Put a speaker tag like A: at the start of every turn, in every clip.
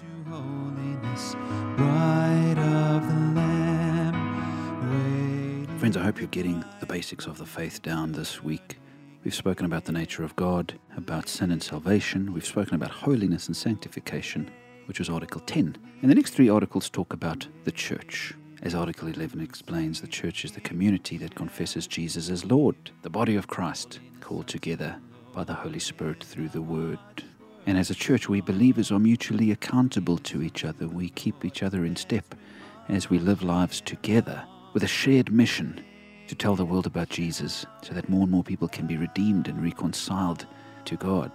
A: to holiness, bride of the Lamb.
B: Friends, I hope you're getting the basics of the faith down this week. We've spoken about the nature of God, about sin and salvation. We've spoken about holiness and sanctification, which was Article 10. And the next three articles talk about the church. As Article 11 explains, the church is the community that confesses Jesus as Lord, the body of Christ, called together by the Holy Spirit through the Word. And as a church, we believers are mutually accountable to each other. We keep each other in step as we live lives together with a shared mission to tell the world about Jesus so that more and more people can be redeemed and reconciled to God.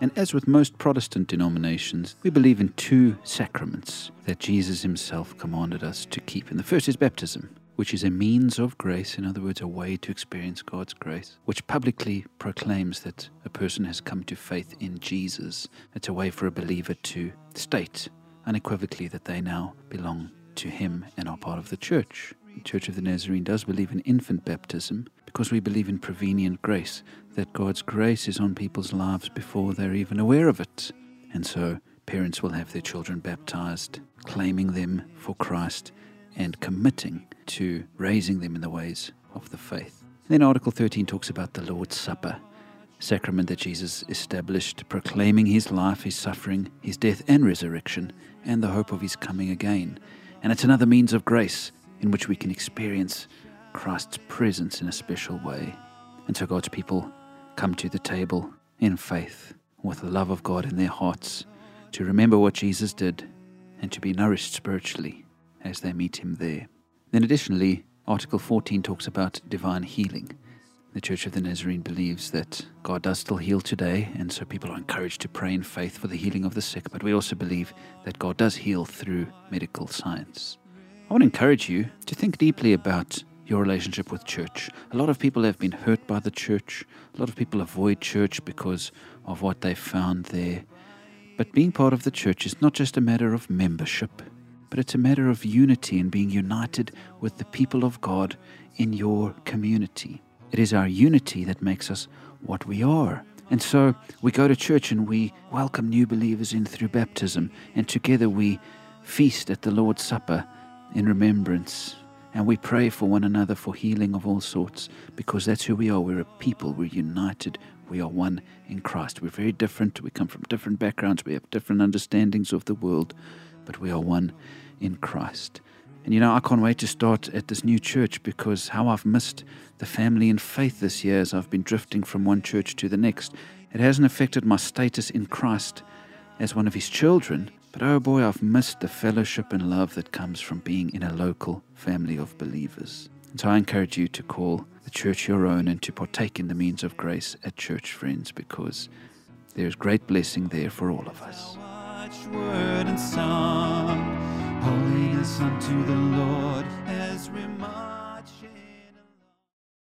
B: And as with most Protestant denominations, we believe in two sacraments that Jesus himself commanded us to keep. And the first is baptism, which is a means of grace, in other words, a way to experience God's grace, which publicly proclaims that a person has come to faith in Jesus. It's a way for a believer to state unequivocally that they now belong to Him and are part of the church. The Church of the Nazarene does believe in infant baptism because we believe in prevenient grace, that God's grace is on people's lives before they're even aware of it. And so parents will have their children baptized, claiming them for Christ and committing to raising them in the ways of the faith. Then Article 13 talks about the Lord's Supper, sacrament that Jesus established, proclaiming his life, his suffering, his death and resurrection, and the hope of his coming again. And it's another means of grace in which we can experience Christ's presence in a special way. And so God's people come to the table in faith with the love of God in their hearts to remember what Jesus did and to be nourished spiritually as they meet him there. Then, additionally, Article 14 talks about divine healing. The Church of the Nazarene believes that God does still heal today, and so people are encouraged to pray in faith for the healing of the sick. But we also believe that God does heal through medical science. I want to encourage you to think deeply about your relationship with church. A lot of people have been hurt by the church. A lot of people avoid church because of what they found there. But being part of the church is not just a matter of membership, but it's a matter of unity and being united with the people of God in your community. It is our unity that makes us what we are. And so we go to church and we welcome new believers in through baptism, and together we feast at the Lord's Supper in remembrance. And we pray for one another for healing of all sorts because that's who we are. We're a people, we're united, we are one in Christ. We're very different, we come from different backgrounds, we have different understandings of the world, but we are one in Christ. And you know, I can't wait to start at this new church because how I've missed the family and faith this year as I've been drifting from one church to the next. It hasn't affected my status in Christ as one of his children, but oh boy, I've missed the fellowship and love that comes from being in a local family of believers. And so I encourage you to call the church your own and to partake in the means of grace at church, friends, because there's great blessing there for all of us.
A: Watchword and song, holiness unto the Lord.